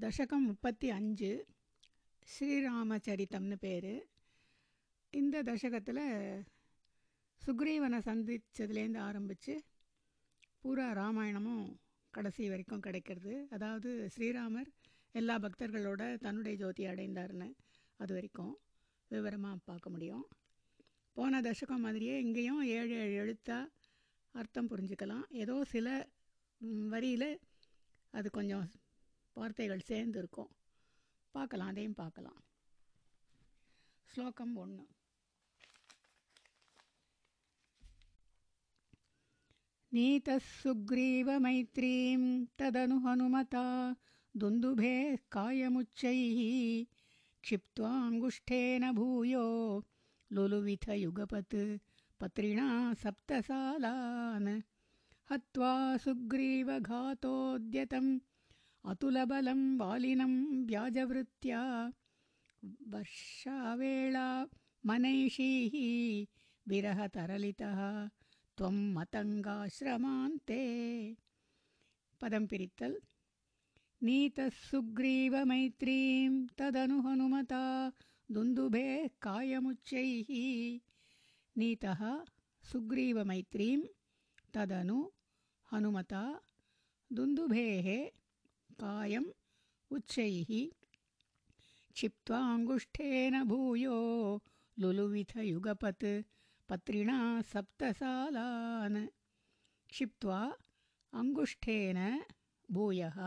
தசகம் முப்பத்தி அஞ்சு ஸ்ரீராமச்சரித்தம்னு பேர். இந்த தசகத்தில் சுக்ரீவனை சந்தித்ததுலேருந்து ஆரம்பித்து பூரா ராமாயணமும் கடைசி வரைக்கும் கிடைக்கிறது. அதாவது ஸ்ரீராமர் எல்லா பக்தர்களோட தன்னுடைய ஜோதி அடைந்தார்னு அது வரைக்கும் விவரமாக பார்க்க முடியும். போன தசகம் மாதிரியே இங்கேயும் ஏழு ஏழு எழுத்தாக அர்த்தம் புரிஞ்சுக்கலாம். ஏதோ சில வரியில் அது கொஞ்சம் வார்த்தைகள் சேர்ந்து இருக்கும் பார்க்கலாம் அதையும் பார்க்கலாம் ஸ்லோகம் ஒன்று नीतः सुग्रीवमैत्रीं तदनु हनुमता दुन्दुभेः कायमुच्चैः क्षिप्त्वाङ्गुष्ठेन भूयो लुलुविथयुगपत् पत्रिणा सप्तसालान् हत्वा सुग्रीवघातोद्यतम् अतुलबलं वालिनं व्याजवृत्त्या वर्षावेळा मनैषीः विरहतरलितः। त्वं मतङ्गाश्रमान्ते। पदं पिरित्तल्। नीतः सुग्रीवमैत्रीं तदनु हनुमता। दुन्दुभेः कायमुच्चैः। नीतः सुग्रीवमैत्रीं तदनु हनुमता। दुन्दुभेः कायम् उच्चैः क्षिप्त्वाङ्गुष्ठेन भूयो लुलुविथयुगपत् पत्रिणा सप्तसालान् क्षिप्त्वा अङ्गुष्ठेन भूयः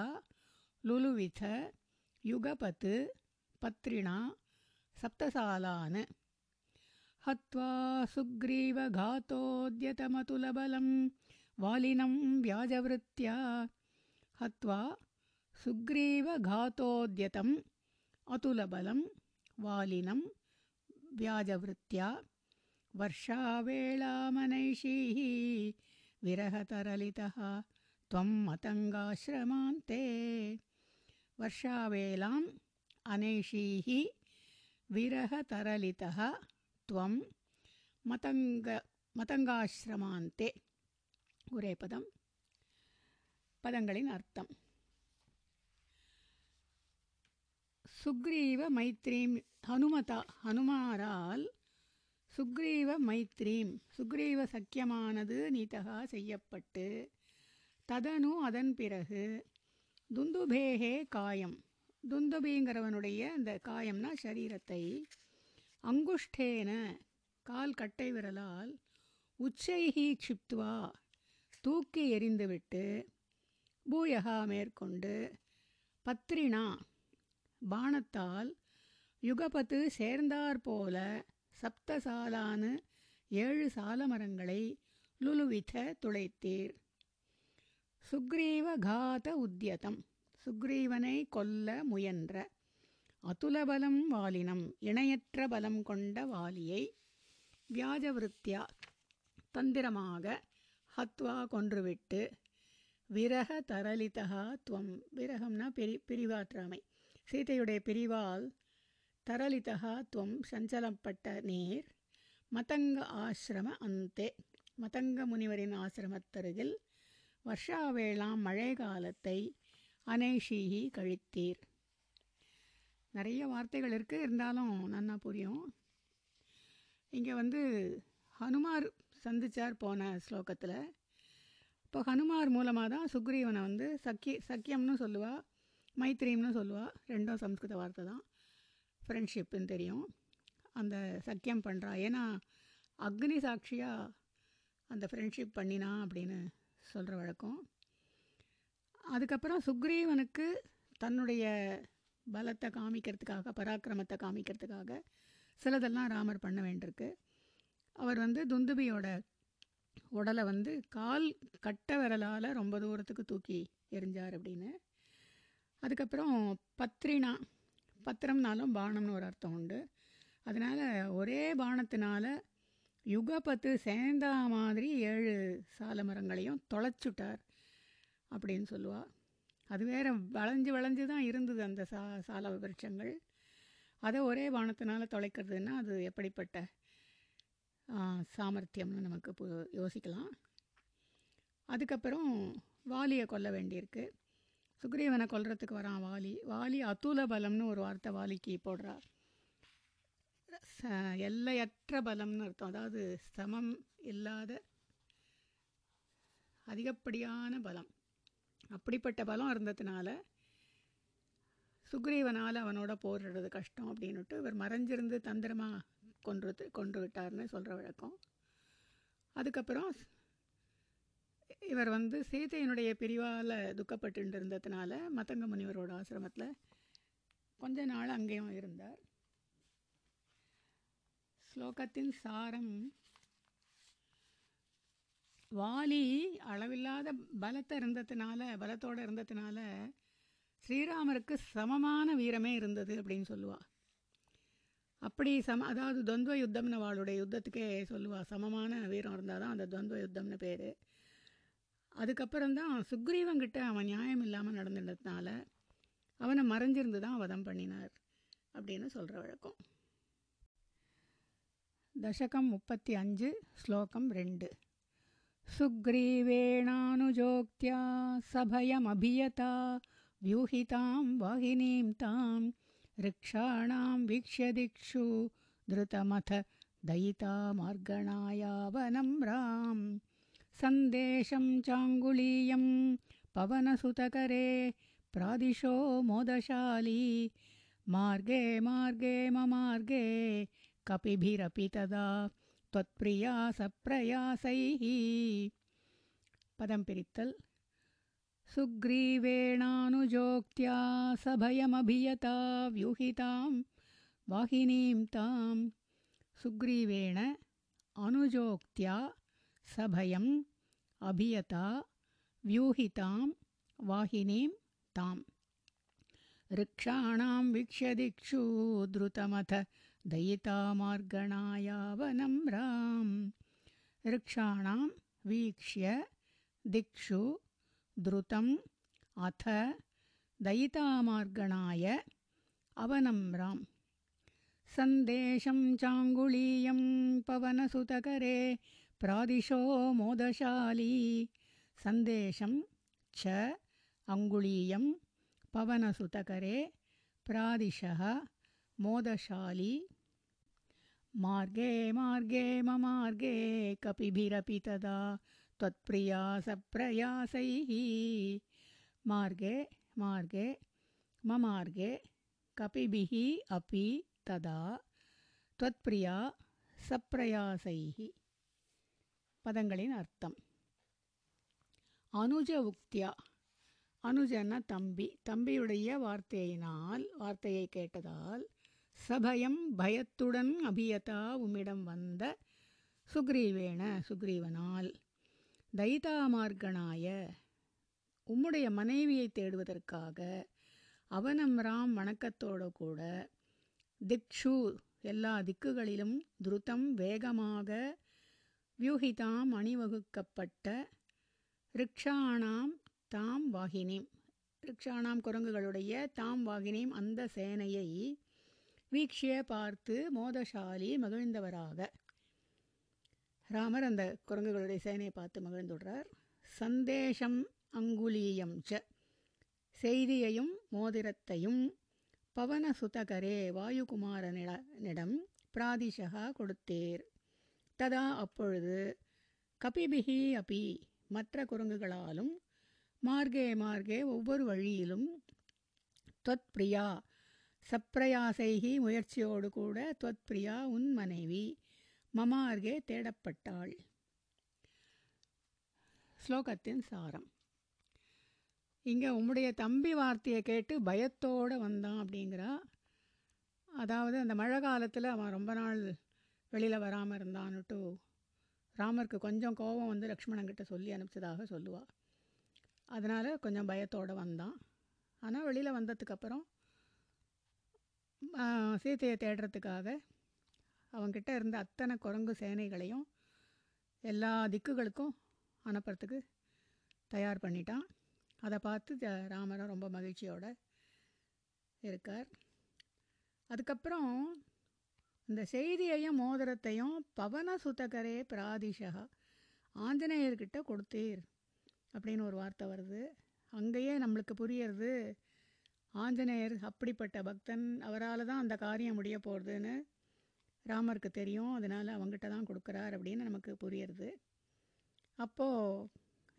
लुलुविथ युगपत् पत्रिणा सप्तसालान् हत्वा सुग्रीवघातोद्यतमतुलबलं वालिनं व्याजवृत्त्या हत्वा सुग्रीवघातोद्यतम् अतुलबलं वालिनं व्याजवृत्त्या वर्षावेलामनैषीः विरहतरलितः त्वं मतङ्गाश्रमान्ते। वर्षावेलाम् अनैषीः विरहतरलितः त्वं मतङ्ग मतङ्गाश्रमान्ते। उरेपदं पदङ्गलिनार्थं சுக்ரீவ மைத்ரீம் ஹனுமதா ஹனுமாரால் சுக்ரீவ மைத்ரீம். சுக்ரீவ சக்கியமானது நீதகா செய்யப்பட்டு ததனு அதன் பிறகு துந்துபேகே காயம். துந்துபிங்கிறவனுடைய அந்த காயம்னா சரீரத்தை அங்குஷ்டேன கால் கட்டை விரலால் உச்சைகி க்ஷிப்துவா தூக்கி எறிந்துவிட்டு பூயகா மேற்கொண்டு பத்ரினா பானத்தால் யுகபத்து சேர்ந்தாற்போல சப்தசாலான ஏழு சாலமரங்களை லுலுவித துளைத்தீர். சுக்ரீவ காத உத்தியதம் சுக்ரீவனை கொல்ல முயன்ற அதுலபலம் வாலினம். இணையற்ற பலம் கொண்ட வாலியை வியாஜவிருத்தியா தந்திரமாக ஹத்வா கொன்றுவிட்டு விரக தரலிதா துவம். விரகம்னா பிரி பிரிவாற்றாமை. சீதையுடைய பிரிவால் தரலிதா துவம் சஞ்சலப்பட்ட நீர். மதங்க ஆசிரம அந்தே. மதங்க முனிவரின் ஆசிரமத்தருகில் வருஷாவேளாம் மழை காலத்தை அனைஷீகி கழித்தீர். நிறைய வார்த்தைகள் இருக்குது இருந்தாலும் நன்னா புரியும். இங்கே வந்து ஹனுமார் சந்திச்சார் போன ஸ்லோகத்தில். இப்போ ஹனுமார் மூலமாக தான் சுக்ரீவனை வந்து சக்கி சக்கியம்னு சொல்லுவாள் மைத்ரீம்னு சொல்லுவாள் ரெண்டும் சம்ஸ்கிருத வார்த்தை தான். ஃப்ரெண்ட்ஷிப்புன்னு தெரியும். அந்த சக்கியம் பண்ணுறா ஏன்னா அக்னி சாட்சியாக அந்த ஃப்ரெண்ட்ஷிப் பண்ணினா அப்படின்னு சொல்கிற வழக்கம். அதுக்கப்புறம் சுக்ரீவனுக்கு தன்னுடைய பலத்தை காமிக்கிறதுக்காக பராக்கிரமத்தை காமிக்கிறதுக்காக சிலதெல்லாம் ராமர் பண்ண வேண்டியிருக்கு. அவர் வந்து துந்துபியோட உடலை வந்து கால் கட்ட விரலால் ரொம்ப தூரத்துக்கு தூக்கி எரிஞ்சார் அப்படின்னு. அதுக்கப்புறம் பத்ரினா பத்திரம்னாலும் பானம்னு ஒரு அர்த்தம் உண்டு. அதனால் ஒரே பானத்தினால யுகபத்து சேர்ந்தா மாதிரி ஏழு சால மரங்களையும் தொலைச்சுட்டார் அப்படின்னு சொல்லுவாள் அது வேறு வளைஞ்சு வளைஞ்சு தான் இருந்தது அந்த சா சால விருட்சங்கள். அதை ஒரே வானத்தினால தொலைக்கிறதுன்னா அது எப்படிப்பட்ட சாமர்த்தியம்னு நமக்கு யோசிக்கலாம். அதுக்கப்புறம் வாலியை கொல்ல வேண்டியிருக்கு. சுக்ரீவனை கொல்றதுக்கு வரான் வாலி. வாலி அதுல பலம்னு ஒரு வார்த்தை வாலிக்கு போடுறார். ச எல்லையற்ற பலம்னு அர்த்தம். அதாவது சமம் இல்லாத அதிகப்படியான பலம். அப்படிப்பட்ட பலம் இருந்ததுனால சுக்ரீவனால் அவனோட போரிடுறது கஷ்டம் அப்படின்னுட்டு இவர் மறைஞ்சிருந்து தந்திரமாக கொன்று கொன்று விட்டார்னு சொல்கிற வழக்கம். அதுக்கப்புறம் இவர் வந்து சீதையினுடைய பிரிவால் துக்கப்பட்டு இருந்ததுனால மதங்க முனிவரோட ஆசிரமத்தில் கொஞ்ச நாள் அங்கேயும் இருந்தார். ஸ்லோகத்தின் சாரம் வாலி அளவில்லாத பலத்தை இருந்ததுனால பலத்தோடு இருந்ததுனால ஸ்ரீராமருக்கு சமமான வீரமே இருந்தது அப்படின்னு சொல்லுவா. அப்படி சம அதாவது துவந்த யுத்தம்னு அவளுடைய யுத்தத்துக்கே சொல்லுவாள் சமமான வீரம் இருந்தால் தான் அந்த துவந்த யுத்தம்னு பேர். அதுக்கப்புறம்தான் சுக்ரீவங்கிட்ட அவன் நியாயம் இல்லாமல் நடந்துட்டதுனால அவனை மறைஞ்சிருந்து தான் வதம் பண்ணினார் அப்படின்னு சொல்கிற வழக்கம் தசகம் முப்பத்தி அஞ்சு ஸ்லோகம் ரெண்டு சுக்ரீவேணானுஜோக்தியா சபயமபியதா व्यूहितां वाहिनीं तां ऋक्षाणां वीक्ष्य दिक्षु धृतमथ दयिता मार्गणायावनं रां सन्देशं चाङ्गुलीयं पवनसुतकरे प्रादिशो मोदशाली। मार्गे मार्गे ममार्गे कपिभिरपि तदा त्वत्प्रिया सप्रयासैः। पदं पिरित्तल्। सुग्रीवेणानुजोक्त्या सभयमभियता व्यूहितां वाहिनीं तां। सुग्रीवेण अनुजोक्त्या सभयम् अभियता व्यूहितां वाहिनीं ताम्। ऋक्षाणां वीक्ष्य दिक्षु द्रुतमथ दयितामार्गणायावनं राम्। ऋक्षाणां वीक्ष्य दिक्षु द्रुतम् अथ दयितामार्गणाय अवनं राम्। सन्देशं चाङ्गुलीयं पवनसुतकरे प्रादिशो मोदशाली। सन्देशं च अङ्गुलीयं पवनसुतकरे प्रादिशः मोदशाली। मार्गे मार्गे ममार्गे कपिभिरपि तदा त्वत्प्रियासप्रयासैः। मार्गे मार्गे ममार्गे कपिभिः अपि तदा त्वत्प्रिया सप्रयासैः பதங்களின் அர்த்தம். அனுஜ உக்தியா. அனுஜன்னா தம்பி. தம்பியுடைய வார்த்தையினால் வார்த்தையை கேட்டதால் சபயம் பயத்துடன் அபியதா உம்மிடம் வந்த சுக்ரீவேண சுக்ரீவனால் தைதாமார்கனாய உம்முடைய மனைவியை தேடுவதற்காக அவனம் ராம் வணக்கத்தோடு கூட திக்ஷு எல்லா திக்குகளிலும் துருத்தம் வேகமாக வியூகிதாம் அணிவகுக்கப்பட்ட ரிக்ஷாணாம் தாம் வாகினேம். ரிக்ஷாணாம் குரங்குகளுடைய தாம் வாகினேம் அந்த சேனையை வீக்ஷிய பார்த்து மோதசாலி மகிழ்ந்தவராக. ராமர் அந்த குரங்குகளுடைய சேனையை பார்த்து மகிழ்ந்துடுறார் சந்தேஷம் அங்குலீயம் ச. செய்தியையும் மோதிரத்தையும் பவன சுதகரே வாயுகுமாரனிடம் பிராதிஷகா கொடுத்தேர். ததா அப்பொழுது? கபிபிகி அபி மற்ற குரங்குகளாலும் மார்கே மார்கே ஒவ்வொரு வழியிலும் தொத் பிரியா சப்ரயாசைகி முயற்சியோடு கூட தொத் பிரியா உன் மனைவி மமார்கே தேடப்பட்டாள். ஸ்லோகத்தின் சாரம். இங்கே உம்முடைய தம்பி வார்த்தையை கேட்டு பயத்தோடு வந்தான் அப்படிங்கிறா. அதாவது அந்த மழை காலத்தில் அவன் ரொம்ப நாள் வெளியில் வராமல் இருந்தான்னுட்டு ராமருக்கு கொஞ்சம் கோபம் வந்து லக்ஷ்மணங்கிட்ட சொல்லி அனுப்பிச்சதாக சொல்லுவாள் அதனால் கொஞ்சம் பயத்தோடு வந்தான். ஆனால் வெளியில் வந்ததுக்கப்புறம் சீத்தையை தேடுறதுக்காக அவங்கிட்ட இருந்த அத்தனை குரங்கு சேனைகளையும் எல்லா திக்குகளுக்கும் அனுப்புறதுக்கு தயார் பண்ணிட்டான். அதை பார்த்து ராமரும் ரொம்ப மகிழ்ச்சியோடு இருக்கார். அதுக்கப்புறம் இந்த செய்தியையும் மோதிரத்தையும் பவன சுத்தகரே பிராதிஷகா. ஆஞ்சநேயர்கிட்ட கொடுத்தீர். அப்படின்னு ஒரு வார்த்தை வருது. அங்கேயே நம்மளுக்கு புரியறது ஆஞ்சநேயர் அப்படிப்பட்ட பக்தன் அவரால் தான் அந்த காரியம் முடிய போகிறதுன்னு ராமருக்கு தெரியும். அதனால் அவங்ககிட்ட தான் கொடுக்குறார் அப்படின்னு நமக்கு புரியறது. அப்போது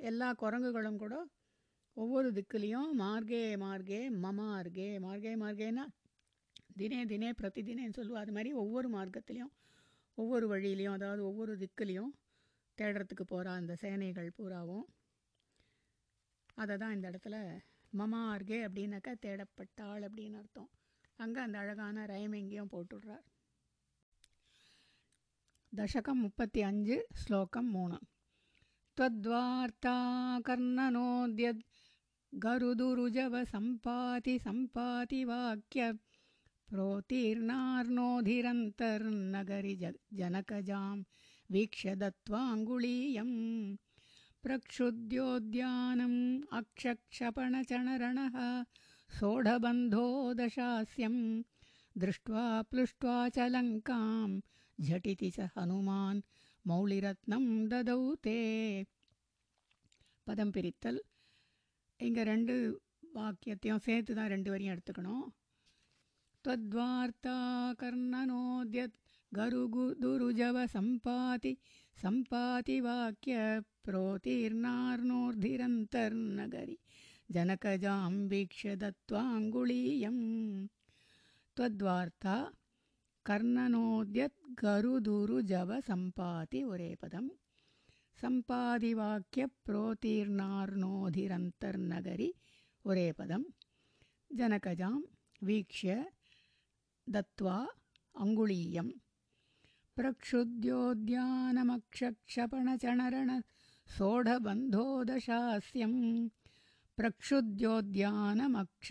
எல்லா குரங்குகளும் கூட ஒவ்வொரு திக்குலேயும் மார்கே மார்கே மமார்கே மார்கே மார்கேன்னா தினே தினே பிரதி தினேன்னு சொல்லுவோம் அது மாதிரி ஒவ்வொரு மார்க்கத்துலேயும் ஒவ்வொரு வழியிலையும் அதாவது ஒவ்வொரு திக்குலேயும் தேடுறதுக்கு போகிறா அந்த சேனைகள் பூராவும் அதை தான் இந்த இடத்துல மமார்கே அப்படின்னாக்கா தேடப்பட்டாள் அப்படின்னு அர்த்தம் அங்கே அந்த அழகான ரைமிங்கையும் போட்டுடுறார் தசகம் முப்பத்தி அஞ்சு ஸ்லோகம் மூணு त्वद्वार्ता कर्णनोद्यद् गरुदुरुजव सम्पाति सम्पाति वाक्य प्रोतीर्णार्णोधिरन्तर्नगरि ज जनकजां वीक्ष्य दत्त्वाङ्गुलीयं प्रक्षुद्योद्यानम् अक्षक्षपणचणरणः सोढबन्धो दशास्यं दृष्ट्वा प्लुष्ट्वा च लङ्कां झटिति च हनुमान् மௌலிரத்னம் ததௌ தே பதம் பிரித்தல் இங்கே ரெண்டு வாக்கியத்தையும் சேர்த்து தான் ரெண்டு வரையும் எடுத்துக்கணும் त्वद्वार्ता कर्णनोद्यद् गरुगु दुरुजव सम्पाति सम्पातिवाक्यप्रोतीर्णार्नोधिरन्तर्नगरि जनकजां वीक्ष्य दत्त्वाङ्गुलीयम् त्वद्वार्ता कर्णनोद्यत्। गरुदुरुजव सम्पाति वरेपदं सम्पातिवाक्यप्रोतीर्णार्नोधिरन्तर्नगरि वरेपदं जनकजां वीक्ष्य ஒரே பதம் ஜனகஜாம் வீக்ஷ்ய தத்வா அங்குளீயம் பிரக்ஷுத்யோத்யானமக்ஷக்ஷபணச்சணரண சோடபந்தோதசாஸ்யம் பிரக்ஷுத்யோத்யானமக்ஷ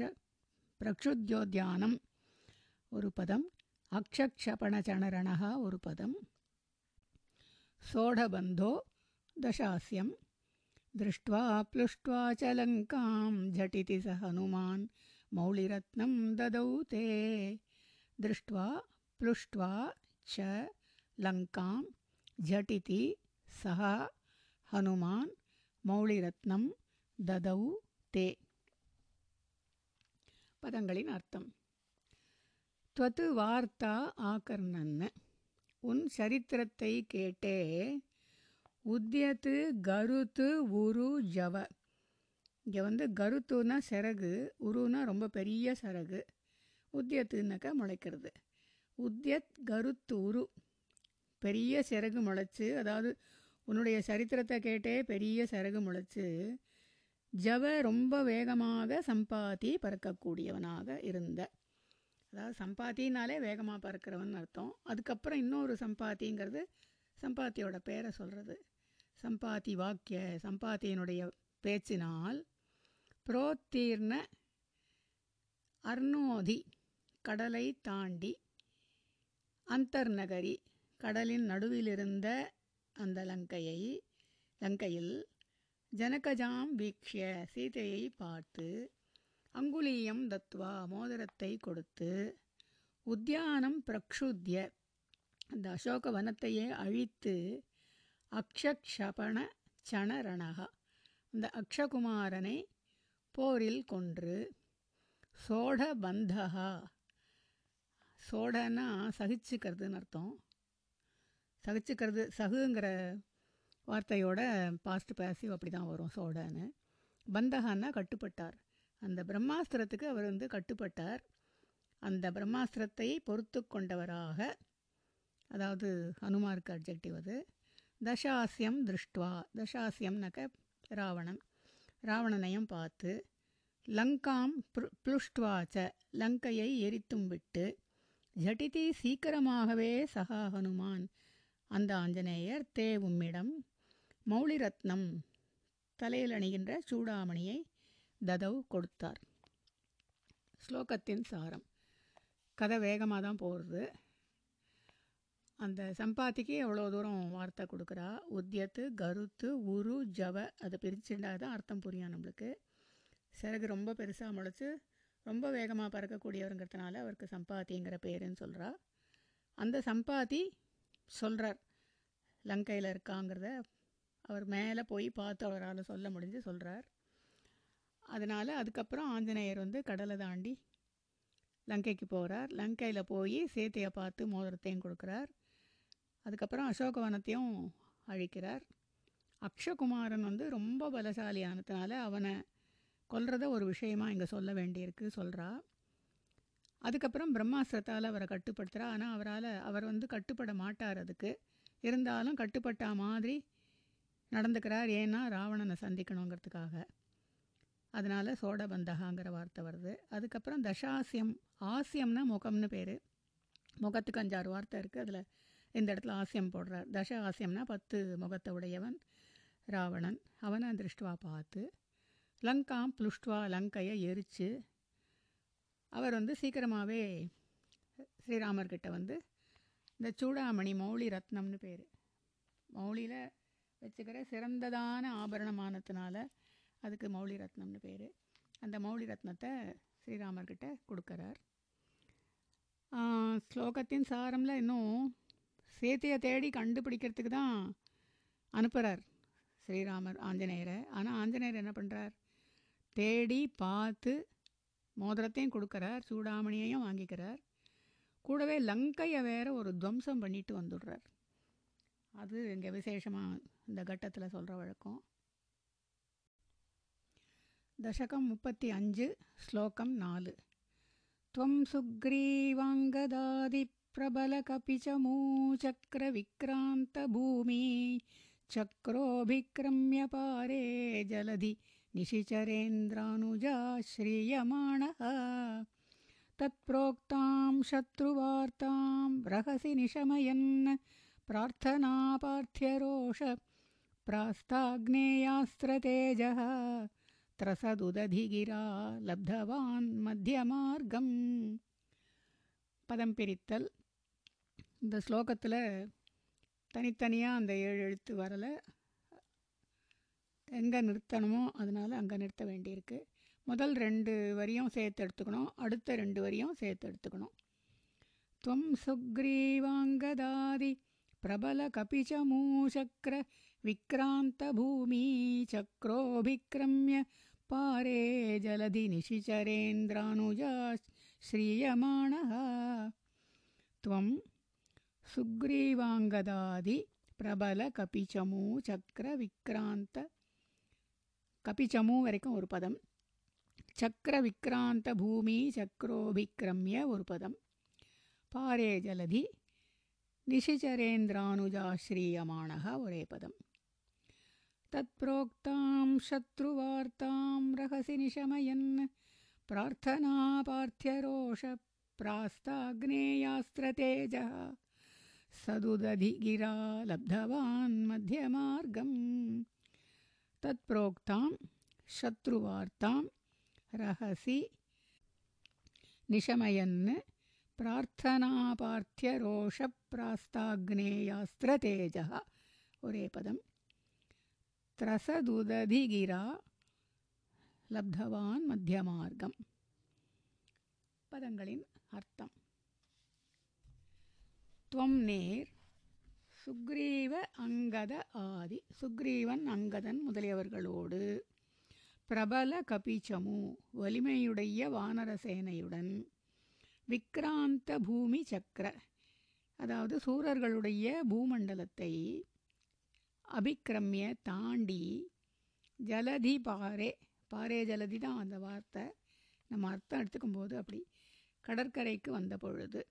பிரக்ஷுத்யோத்யானம் ஒரு பதம் अक्षक्षपणचणरणः ஒரு பதம் सोढबन्धो दशास्यं दृष्ट्वा प्लुष्ट्वा च लङ्कां झटिति स हनुमान् मौलिरत्नं ददौ ते दृष्ट्वा प्लुष्ट्वा च लङ्कां झटिति सः हनुमान् मौलिरत्नं ददौ ते பதங்களின் அர்த்தம் துவத்து வார்த்தா ஆகர்ணன் உன் சரித்திரத்தை கேட்டே உத்தியத்து கருத்து உரு ஜவ இங்கே வந்து கருத்துனா சிறகு உருனா ரொம்ப பெரிய சிறகு உத்தியத்துனாக்கா முளைக்கிறது. உத்தியத் கருத்து உரு பெரிய சிறகு முளைச்சு அதாவது உன்னுடைய சரித்திரத்தை கேட்டே பெரிய சிறகு முளைச்சு ஜவ ரொம்ப வேகமாக சம்பாத்தி பறக்கக்கூடியவனாக இருந்த. அதாவது சம்பாத்தினாலே வேகமாக பறக்கிறவன் அர்த்தம். அதுக்கப்புறம் இன்னொரு சம்பாத்திங்கிறது சம்பாத்தியோட பேரை சொல்கிறது சம்பாத்தி வாக்கிய சம்பாத்தியினுடைய பேச்சினால் புரோத்தீர்ண அர்ணோதி. கடலை தாண்டி அந்தர்நகரி கடலின் நடுவிலிருந்த அந்த லங்கையை லங்கையில் ஜனகஜாம் வீக்ஷிய சீதையை பார்த்து அங்குலீயம் தத்வா மோதிரத்தை கொடுத்து உத்தியானம் பிரக்ஷுத்திய அந்த அசோக வனத்தையே அழித்து அக்ஷக்ஷபண சணரணகா அந்த அக்ஷகுமாரனை போரில் கொன்று சோடபந்தகா சோடன்னா சகிச்சுக்கிறதுன்னு அர்த்தம். சகிச்சுக்கிறது சகுங்கிற வார்த்தையோட பாஸ்ட் பேசிவ் அப்படி தான் வரும் சோடன்னு. பந்தகான்னா கட்டுப்பட்டார். அந்த பிரம்மாஸ்திரத்துக்கு அவர் வந்து கட்டுப்பட்டார். அந்த பிரம்மாஸ்திரத்தை பொறுத்து கொண்டவராக அதாவது ஹனுமாருக்கு அப்ஜெக்டிவ் அது தசாசியம் திருஷ்டுவா. தசாசியம்னாக்க ராவணன். ராவணனையும் பார்த்து லங்காம் புளுஷ்டுவாச்ச லங்கையை எரித்தும் விட்டு ஜட்டிதி சீக்கிரமாகவே சகா ஹனுமான் அந்த ஆஞ்சநேயர் தே உம்மிடம் மௌலிரத்னம் தலையில் அணிகின்ற சூடாமணியை ததவ் கொடுத்தார். ஸ்லோகத்தின் சாரம். கதை வேகமாக தான் போகிறது அந்த சம்பாத்திக்கு எவ்வளோ தூரம் வார்த்தை கொடுக்குறா? உத்தியத்து கருத்து உரு ஜவ அதை பிரிச்சுட்டா தான் அர்த்தம் புரியும் நம்மளுக்கு. சிறகு ரொம்ப பெருசாக முளைச்சி ரொம்ப வேகமாக பறக்கக்கூடியவருங்கிறதுனால அவருக்கு சம்பாத்திங்கிற பேருன்னு சொல்கிறா அந்த சம்பாத்தி சொல்கிறார் லங்கையில் இருக்காங்கிறத அவர் மேலே போய் பார்த்து அவரால் சொல்ல முடிஞ்சு சொல்கிறார் அதனால் அதுக்கப்புறம் ஆஞ்சநேயர் வந்து கடலை தாண்டி லங்கைக்கு போகிறார் லங்கையில் போய் சேத்தையை பார்த்து மோதிரத்தையும் கொடுக்குறார். அதுக்கப்புறம் அசோகவனத்தையும் அழிக்கிறார். அக்ஷகுமாரன் வந்து ரொம்ப பலசாலியானதுனால அவனை கொல்றத ஒரு விஷயமா இங்கே சொல்ல வேண்டியிருக்கு சொல்கிறா அதுக்கப்புறம் பிரம்மாஸ்திரத்தால் அவரை கட்டுப்படுத்துகிறா ஆனால் அவரால் அவர் வந்து கட்டுப்பட மாட்டார் அதுக்கு. இருந்தாலும் கட்டுப்பட்ட மாதிரி நடந்துக்கிறார். ஏன்னா ராவணனை சந்திக்கணுங்கிறதுக்காக. அதனால் சோடபந்தகாங்கிற வார்த்தை வருது. அதுக்கப்புறம் தசாசியம் ஆசியம்னா முகம்னு பேர். முகத்துக்கு அஞ்சாறு வார்த்தை இருக்குது அதில் இந்த இடத்துல ஆசியம் போடுறார். தச ஆசியம்னா பத்து முகத்தை உடையவன் ராவணன். அவனை திருஷ்டுவா பார்த்து லங்காம் புலுஷ்டுவா லங்கையை எரித்து அவர் வந்து சீக்கிரமாகவே ஸ்ரீராமர்கிட்ட வந்து இந்த சூடாமணி மௌலி ரத்னம்னு பேர். மௌலியில் வச்சுக்கிற சிறந்ததான ஆபரணமானத்தினால அதுக்கு மௌலி ரத்னம்னு பேர். அந்த மௌலி ரத்னத்தை ஸ்ரீராமர்கிட்ட கொடுக்குறார். ஸ்லோகத்தின் சாரமில் இன்னும் சேத்தையை தேடி கண்டுபிடிக்கிறதுக்கு தான் அனுப்புகிறார் ஸ்ரீராமர் ஆஞ்சநேயரை. ஆனால் ஆஞ்சநேயர் என்ன பண்ணுறார் தேடி பார்த்து மோதிரத்தையும் கொடுக்குறார் சூடாமணியையும் வாங்கிக்கிறார் கூடவே லங்கையை வேற ஒரு துவம்சம் பண்ணிட்டு வந்துடுறார் அது இங்கே விசேஷமாக இந்த கட்டத்தில் சொல்கிற வழக்கம் தசகம் முப்பத்தி அஞ்சு ஸ்லோகம் நாலு त्वं सुग्रीवाङ्गदादिप्रबलकपिचमूचक्रविक्रान्तभूमि चक्रोऽभिक्रम्य पारे जलधि निशिचरेन्द्रानुजाश्रीयमाणः तत्प्रोक्तां शत्रुवार्तां रहसि निशमयन् प्रार्थनापार्थ्यरोष प्रास्ताग्नेयास्त्रतेजः த்ரசதுததிகிரா லப்தவான் மத்திய மார்க்கம் பதம் பிரித்தல் இந்த ஸ்லோகத்தில் தனித்தனியாக அந்த ஏழு எழுத்து வரலை எங்கே நிறுத்தணுமோ அதனால் அங்கே நிறுத்த வேண்டியிருக்கு. முதல் ரெண்டு வரியும் சேர்த்து எடுத்துக்கணும். அடுத்த ரெண்டு வரியும் சேர்த்து எடுத்துக்கணும். துவம் சுக்ரீவாங்கதாதி பிரபல கபிச்சமூசக்ர விக்ராந்த பூமி சக்ரோபிக்ரமிய பாரே ஜலதி நிஷிச்சரேந்திரானுஜா ஸ்ரீயமாண துவம் சுக்ரீவாங்கதாதி பிரபல கபிச்சமூ சக்கர விக்ராந்த கபிச்சமூ வரைக்கும் ஒரு பதம் சக்கர விக்ராந்த பூமி சக்கரோபிக்ரமிய ஒரு பதம் பாரே ஜலதி நிஷிச்சரேந்திரானுஜாஸ்ரீயமானः ஒரே பதம் तत्प्रोक्तां शत्रुवार्तां रहसि निशमयन् प्रार्थनापार्थ्यरोषप्रास्ताग्नेयास्त्रतेजः सदुदधिगिरा लब्धवान् मध्यमार्गम् தத்ப்ரோக்தாம் ஷத்ருவார்த்தாம் ரகசி நிஷமயன்னு பிரார்த்தனாபார்த்திய ரோஷ பிராஸ்தாக்னேயாஸ்திர தேஜா ஒரே பதம் த்ரசதுததிகிரா லப்தவான் மத்தியமார்க்கம் பதங்களின் அர்த்தம் துவம் நேர் சுக்ரீவ அங்கத ஆதி. சுக்ரீவன் அங்கதன் முதலியவர்களோடு பிரபல கபீச்சமு வலிமையுடைய வானர சேனையுடன் விக்ராந்த பூமி சக்கர அதாவது சூரர்களுடைய பூமண்டலத்தை அபிக்ரமிய தாண்டி ஜலதி பாரே. பாரே ஜலதி தான் அந்த வார்த்தை. நம்ம அர்த்தம் எடுத்துக்கும் போது அப்படி கடற்கரைக்கு வந்த பொழுது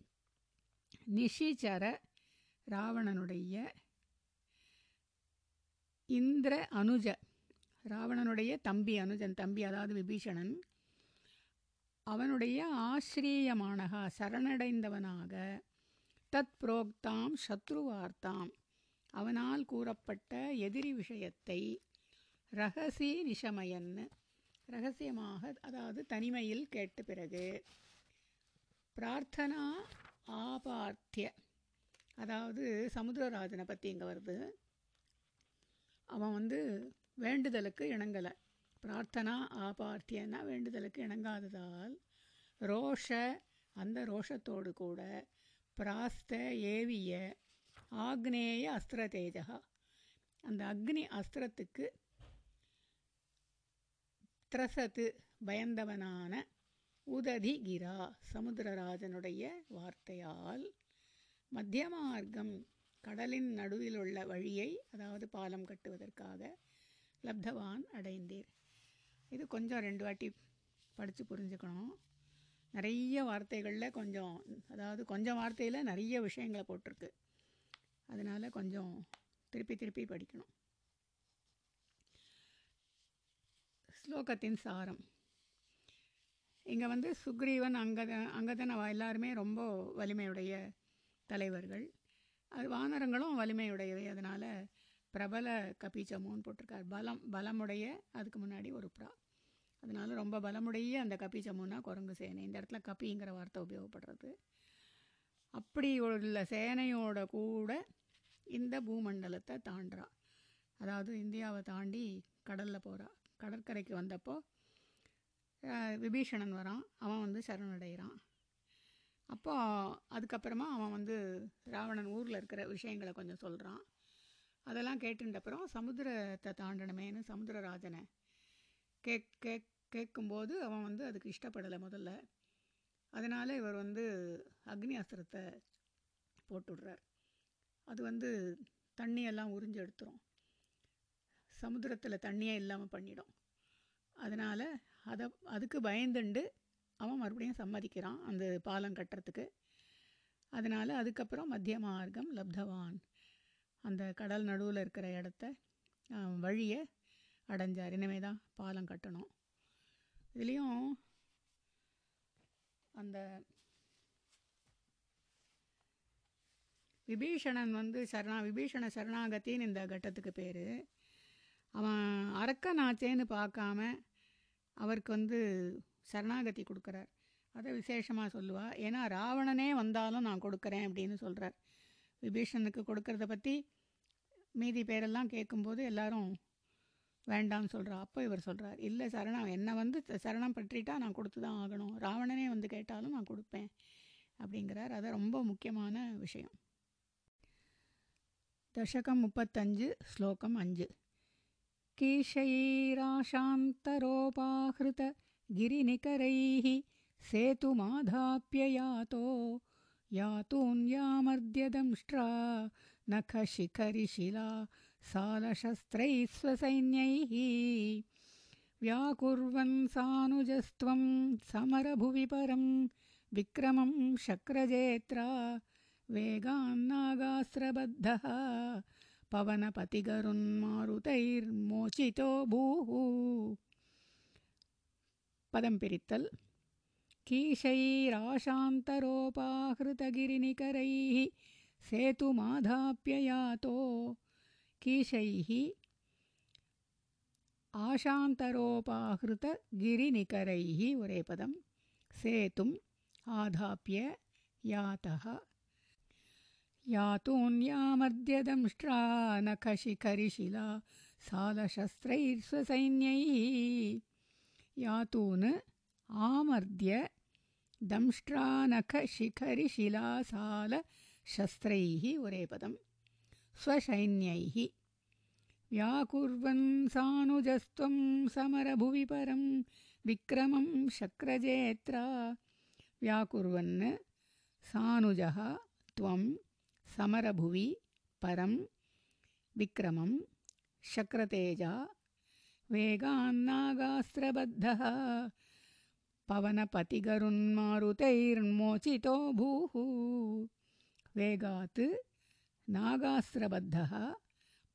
நிஷிச்சர ராவணனுடைய இந்திர அனுஜ ராவணனுடைய தம்பி அனுஜன் தம்பி அதாவது விபீஷணன் அவனுடைய ஆசிரியமானகா சரணடைந்தவனாக தத் புரோக்தாம் சத்ருவார்த்தாம். அவனால் கூறப்பட்ட எதிரி விஷயத்தை ரகசி நிஷமயன் ரகசியமாக அதாவது தனிமையில் கேட்ட பிறகு பிரார்த்தனா ஆபார்த்திய அதாவது சமுத்திரராஜனை பற்றி இங்கே வருது. அவன் வந்து வேண்டுதலுக்கு இணங்கலை. பிரார்த்தனா ஆபார்த்தியன்னா வேண்டுதலுக்கு இணங்காததால் ரோஷ அந்த ரோஷத்தோடு கூட பிராஸ்த ஏவிய ஆக்னேய அஸ்திர தேஜகா அந்த அக்னி அஸ்திரத்துக்கு திரசத்து பயந்தவனான உததி கிரா சமுத்திரராஜனுடைய வார்த்தையால் மத்திய மார்க்கம் கடலின் நடுவில் உள்ள வழியை அதாவது பாலம் கட்டுவதற்காக லப்தவான் அடைந்தீர். இது கொஞ்சம் ரெண்டு வாட்டி படித்து புரிஞ்சுக்கணும். நிறைய வார்த்தைகளில் கொஞ்சம் அதாவது கொஞ்சம் வார்த்தையில் நிறைய விஷயங்களை போட்டிருக்கு. அதனால் கொஞ்சம் திருப்பி திருப்பி படிக்கணும். ஸ்லோகத்தின் சாரம். இங்கே வந்து சுக்ரீவன் அங்கத அங்கதன் எல்லாருமே ரொம்ப வலிமையுடைய தலைவர்கள். அது வானரங்களும் வலிமையுடையவை அதனால் பிரபல கபீச்சமோன்னு போட்டிருக்கார். பலம் பலமுடைய அதுக்கு முன்னாடி ஒரு ப்ரா அதனால் ரொம்ப பலமுடைய அந்த கபிச்சமுன்னா குரங்கு சேனை. இந்த இடத்துல கபிங்கிற வார்த்தை உபயோகப்படுறது. அப்படி உள்ள சேனையோட கூட இந்த பூமண்டலத்தை தாண்டா அதாவது இந்தியாவை தாண்டி கடலில் போகிறா கடற்கரைக்கு வந்தப்போ விபீஷணன் வரான். அவன் வந்து சரணடைகிறான். அப்போ அதுக்கப்புறமா அவன் வந்து ராவணன் ஊரில் இருக்கிற விஷயங்களை கொஞ்சம் சொல்கிறான் அதெல்லாம் கேட்டுட்டப்புறம் சமுத்திரத்தை தாண்டணுமேனு சமுத்திரராஜனை கேக் கேக் கேட்கும்போது அவன் வந்து அதுக்கு இஷ்டப்படலை முதல்ல. அதனால் இவர் வந்து அக்னி அஸ்திரத்தை போட்டுடுறார். அது வந்து தண்ணியெல்லாம் உறிஞ்சு எடுத்துரும். சமுத்திரத்தில் தண்ணியே இல்லாமல் பண்ணிடும். அதனால் அதை அதுக்கு பயந்துண்டு அவன் மறுபடியும் சம்மதிக்கிறான் அந்த பாலம் கட்டுறதுக்கு. அதனால் அதுக்கப்புறம் மத்திய மார்க்கம் லப்தவான். அந்த கடல் நடுவில் இருக்கிற இடத்த வழியை அடைஞ்சார். இனிமே தான் பாலம் கட்டணும். இதுலேயும் அந்த விபீஷணன் வந்து சரணா விபீஷண சரணாகத்தின்னு இந்த கட்டத்துக்கு பேர். அவன் அரக்கனாச்சேன்னு பார்க்காம அவருக்கு வந்து சரணாகதி கொடுக்குறார். அதை விசேஷமாக சொல்லுவாள் ஏன்னா ராவணனே வந்தாலும் நான் கொடுக்குறேன் அப்படின்னு சொல்கிறார் விபீஷணனுக்கு கொடுக்கறத பற்றி மீதி பேரெல்லாம் கேட்கும்போது எல்லாரும் வேண்டாம்னு சொல்கிறா அப்போ இவர் சொல்கிறார் இல்லை சரணம் என்னை வந்து சரணம் பற்றிட்டா நான் கொடுத்து தான் ஆகணும். ராவணனே வந்து கேட்டாலும் நான் கொடுப்பேன். அப்படிங்கிறார். அது ரொம்ப முக்கியமான விஷயம். தசகம் முப்பத்தஞ்சு ஸ்லோகம் அஞ்சு. கீஷைராசாந்தரோபாஹிருத गिरिनिकरैः सेतुमाधाप्ययातो यातून्यामर्द्यदंष्ट्रा नखशिखरिशिला सालशस्त्रैः स्वसैन्यैः। व्याकुर्वन् सानुजस्त्वं समरभुवि परं विक्रमं शक्रजेत्रा वेगान्नागास्रबद्धः पवनपतिगरुन्मारुतैर्मोचितो भूः। पदं पिरित्तल् कीशैराशान्तरोपाहृतगिरिनिकरैः सेतुमाधाप्य यातो कीशैः आशान्तरोपाहृतगिरिनिकरैः ஒரே பதம் சேத்தும் ஆதாப்பிய யாத்தः यातून्यामर्द्यदंष्ट्रा नखशिखरिशिला सालशस्त्रैर्स्वसैन्यैः यातून् आमर्द्य दंष्ट्रानखशिखरिशिलासालशस्त्रैः उरेपदं स्वसैन्यैः व्याकुर्वन् सानुजस्त्वं समरभुवि परं विक्रमं शक्रजेत्रा। व्याकुर्वन् सानुजः त्वं समरभुवि परं विक्रमं शक्रतेजा वेगान्नागास्त्रबद्धः पवनपतिगरुन्मारुतैर्मोचितो भूः वेगात् नागास्त्रबद्धः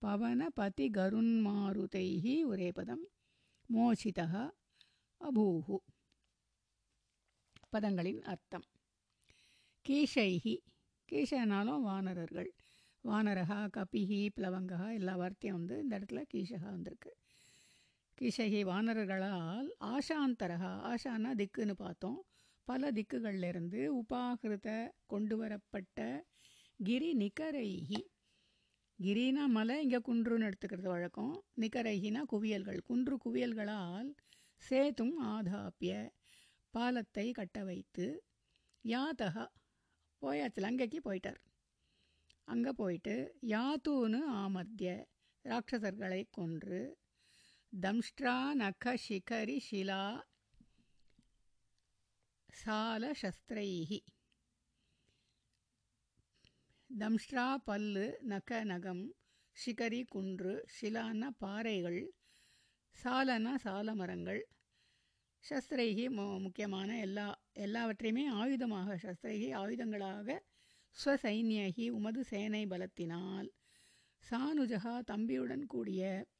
पवनपतिगरुन्मारुतैः ஒரே பதம் மோச்சிதः அபூः பதங்களின் அர்த்தம் கீஷைஹி கீஷனாலும் வானரர்கள் வானரகா கபிஹி பிளவங்கா எல்லா வார்த்தையும் வந்து இந்த இடத்துல கீஷகா வந்திருக்கு கிஷகி வானரர்களால் ஆஷாந்தரகா ஆஷானா திக்குன்னு பார்த்தோம். பல திக்குகள்லேருந்து உபாகிருத கொண்டு வரப்பட்ட கிரி நிகரைஹி கிரினா மலை இங்கே குன்றுன்னு எடுத்துக்கிறது வழக்கம். நிகரைஹினா குவியல்கள். குன்று குவியல்களால் சேத்தும் ஆதாப்பிய பாலத்தை கட்ட வைத்து யாத்தகா போயாச்சு லங்கைக்கு போயிட்டார். அங்கே போயிட்டு யாத்தூன்னு ஆமர்த்திய ராட்சசர்களை கொன்று தம்ஷ்ட்ரா நக சிகரி ஷிலா சாலசஸ்திரைஹி. தம்ஷ்ட்ரா பல்லு நக நகம் ஷிகரி குன்று ஷிலான பாறைகள் சாலன சாலமரங்கள். சஸ்திரைகி மு முக்கியமான எல்லா எல்லாவற்றையுமே ஆயுதமாக சஸ்திரைகி ஆயுதங்களாக ஸ்வசைன்யகி உமது சேனை பலத்தினால். சானுஜகா தம்பியுடன் கூடிய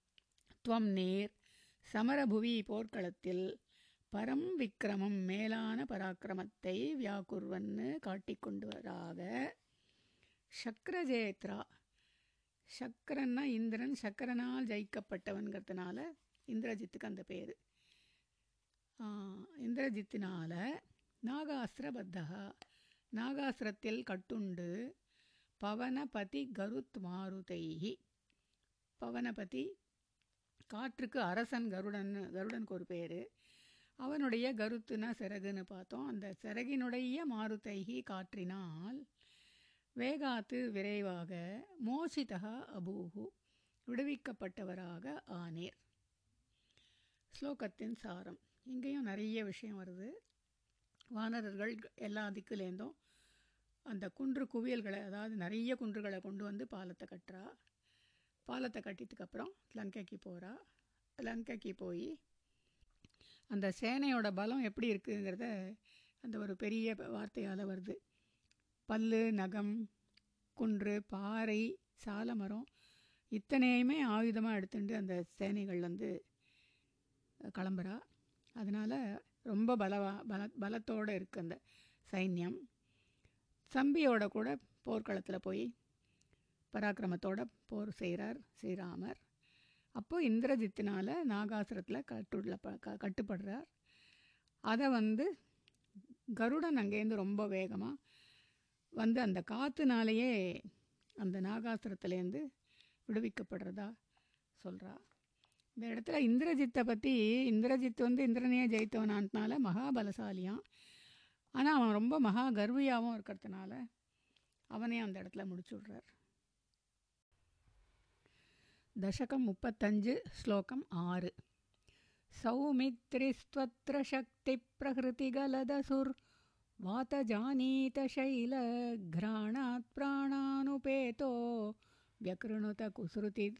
துவம் நேர். சமரபுவி போர்க்களத்தில் பரம் விக்கிரமம் மேலான பராக்கிரமத்தை வியாக்குர்வன்னு காட்டிக்கொண்டுவராக சக்கரஜேத்ரா. சக்கரன்னா இந்திரன். சக்கரனால் ஜெயிக்கப்பட்டவன்கிறதுனால இந்திரஜித்துக்கு அந்த பேர். இந்திரஜித்தினால் நாகாஸ்திரபத்தகா. நாகாஸ்திரத்தில் கட்டுண்டு பவனபதி கருத் மாருதைஹி பவனபதி காற்றுக்கு அரசன் கருடன் கருடனுக்கு ஒரு பேர். அவனுடைய கருத்துனா சிறகுன்னு பார்த்தோம். அந்த சிறகினுடைய மாருதைகி காற்றினால் வேகாத்து விரைவாக மோசிதா அபூஹு விடுவிக்கப்பட்டவராக ஆனேர். ஸ்லோகத்தின் சாரம். இங்கேயும் நிறைய விஷயம் வருது. வானரர்கள் எல்லா திக்குலேருந்தும் அந்த குன்று குவியல்களை அதாவது நிறைய குன்றுகளை கொண்டு வந்து பாலத்தை கட்டுறா. பாலத்தை கட்டிட்டுக்கப்புறம் லங்கைக்கு போகிறா லங்கைக்கு போய் அந்த சேனையோட பலம் எப்படி இருக்குங்கிறத அந்த ஒரு பெரிய வார்த்தையால் வருது. பல்லு நகம் குன்று பாறை சாலமரம் இத்தனையுமே ஆயுதமாக எடுத்துட்டு அந்த சேனைகள் வந்து கிளம்புறா. அதனால் ரொம்ப பலவா பல பலத்தோடு இருக்குது அந்த சைன்யம். சம்பியோட கூட போர்க்களத்தில் போய் பராக்கிரமத்தோட போர் செய்கிறார் ஸ்ரீராமர் அப்போது இந்திரஜித்தினால் நாகாசுரத்தில் கட்டுள்ள ப க கட்டுப்படுறார். அதை வந்து கருடன் அங்கேருந்து ரொம்ப வேகமாக வந்து அந்த காற்றுனாலேயே அந்த நாகாசுரத்துலேருந்து விடுவிக்கப்படுறதா சொல்கிறா இந்த இடத்துல இந்திரஜித்தை பற்றி இந்திரஜித் வந்து இந்திரனையே ஜெயித்தவனான்றனால மகாபலசாலியான் ஆனால் அவன் ரொம்ப மகா கர்வியாகவும் இருக்கிறதுனால அவனே அந்த இடத்துல முடிச்சு விட்றார் दशकं मुपत्तञ्ज् श्लोकम् आर्। सौमित्रिस्त्वत्र शक्तिप्रहृतिगलदसुर्वातजानीतशैलघ्राणात् प्राणानुपेतो व्यकृणुतकुसृति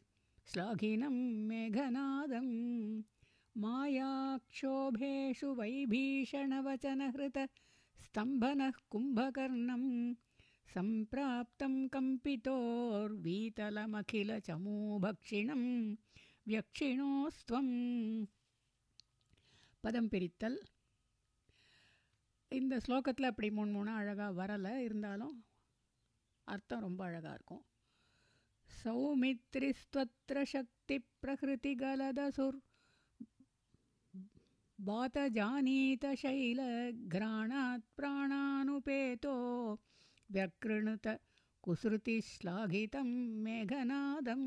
श्लाघिनं मेघनादं मायाक्षोभेषु वैभीषणवचनहृतस्तम्भनः कुम्भकर्णम्। सम्प्राप्तं कम्पितोर्वीतलमखिलचमूभक्षिणं व्यक्षिणोस्त्वं பதம் பிரித்தல் இந்த ஸ்லோகத்தில் அப்படி மூணு மூணு அழகாக வரலை இருந்தாலும் அர்த்தம் ரொம்ப அழகாக இருக்கும் சௌமித்ரிஸ்துவத்திர சக்தி பிரகிருதி கலதசுர் வாதஜானீத சைல கிராணாத் பிராணானுபேதோ व्यकृणुत कुसृतिश्लाघितं मेघनादं।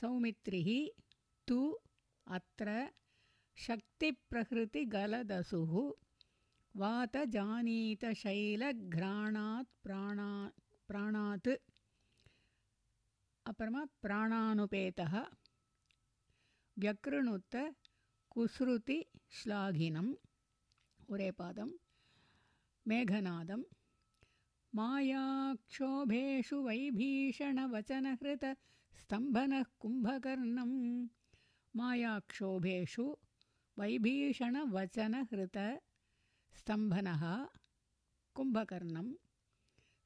सौमित्रिः तु अत्र शक्तिप्रहृतिगलदसुः वातजानीतशैलघ्राणात् प्राणा प्राणात् अपरमा प्राणानुपेतः व्यकृणुत व्यकृणुतकुसृतिश्लाघिनम् उरेपादं मेघनादं। मायाक्षोभेषु वैभीषणवचनहृतस्तम्भनः कुम्भकर्णं मायाक्षोभेषु वैभीषणवचनहृतस्तम्भनः कुम्भकर्णं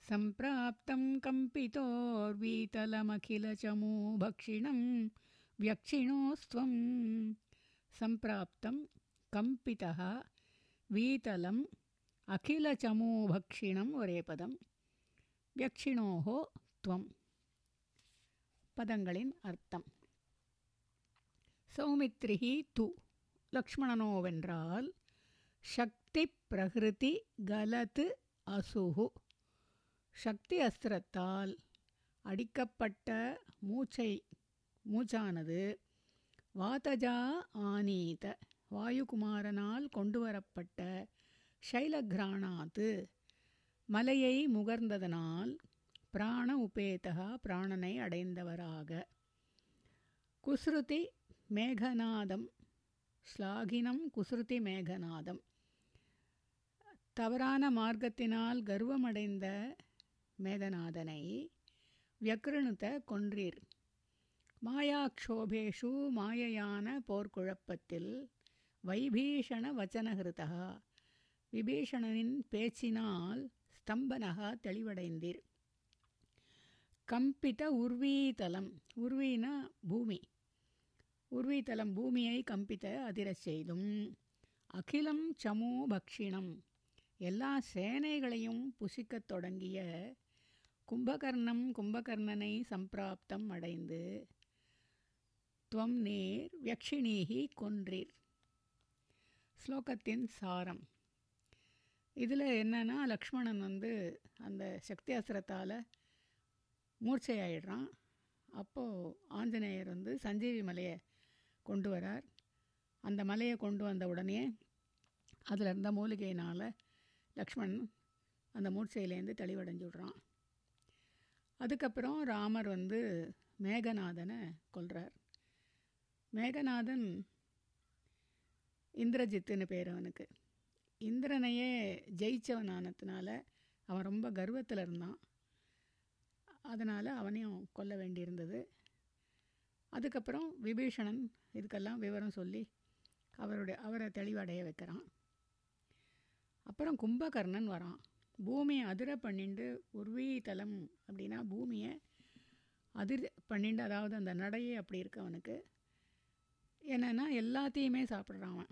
सम्प्राप्तं कम्पितोर्वीतलमखिलचमूभक्षिणं व्यक्षिणोस्त्वं सम्प्राप्तं कम्पितः वीतलं அகிலச்சமூபக்ஷிணம் ஒரே பதம். வியக்ஷிணோஹோ துவம். பதங்களின் அர்த்தம். சௌமித்ரிஹி து. லக்ஷ்மணனோவென்றால் சக்தி பிரகிருதி கலத்து அசுகு. சக்தி அஸ்திரத்தால் அடிக்கப்பட்ட மூச்சை மூச்சானது வாதஜா ஆனீத. வாயுகுமாரனால் கொண்டு வரப்பட்ட சைலக்ராணாத்து மலையை முகர்ந்ததனால் பிராண உபேதகா பிராணனை அடைந்தவராக. குஸ்ருதி மேகநாதம் ஸ்லாகினம் குசுருதி மேகநாதம். தவறான மார்க்கத்தினால் கர்வமடைந்த மேகநாதனை வியக்ருணுத கொன்றீர். மாயாக்ஷோபேஷு மாயையான போர்க்குழப்பத்தில் வைபீஷண வச்சனகிருதா விபீஷணனின் பேச்சினால் ஸ்தம்பனகா தெளிவடைந்தீர். கம்பித உர்வீதலம் உர்வீனா பூமி. உர்வீதலம் பூமியை கம்பித்த அதிரச் செய்தும் அகிலம் சமோ பக்ஷிணம் எல்லா சேனைகளையும் புசிக்கத் தொடங்கிய கும்பகர்ணம் கும்பகர்ணனை சம்பிராப்தம் அடைந்து துவம் நேர் வியக்ஷிணீகி கொன்றீர். ஸ்லோகத்தின் சாரம். இதில் என்னன்னா லக்ஷ்மணன் வந்து அந்த சக்தி அசுரத்தால் மூர்ச்சையாயிடுறான். அப்போது ஆஞ்சநேயர் வந்து சஞ்சீவி மலையை கொண்டு வரார். அந்த மலையை கொண்டு வந்த உடனே அதில் இருந்த மூலிகையினால் லக்ஷ்மணன் அந்த மூர்ச்சையிலேருந்து தெளிவடைஞ்சு விடுறான் அதுக்கப்புறம் ராமர் வந்து மேகநாதனை கொள்கிறார் மேகநாதன் இந்திரஜித்துன்னு பேர் அவனுக்கு. இந்திரனையே ஜெயிச்சவனானதுனால அவன் ரொம்ப கர்வத்தில் இருந்தான். அதனால் அவனையும் கொல்ல வேண்டியிருந்தது. அதுக்கப்புறம் விபீஷணன் இதுக்கெல்லாம் விவரம் சொல்லி அவருடைய அவரை தெளிவடைய வைக்கிறான். அப்புறம் கும்பகர்ணன் வரான். பூமியை அதிர பண்ணிண்டு உர்வீதலம் அப்படின்னா பூமியை அதிர் பண்ணிண்டு அதாவது அந்த நடையே அப்படி இருக்கு அவனுக்கு. என்னென்னா எல்லாத்தையுமே சாப்பிட்றான் அவன்.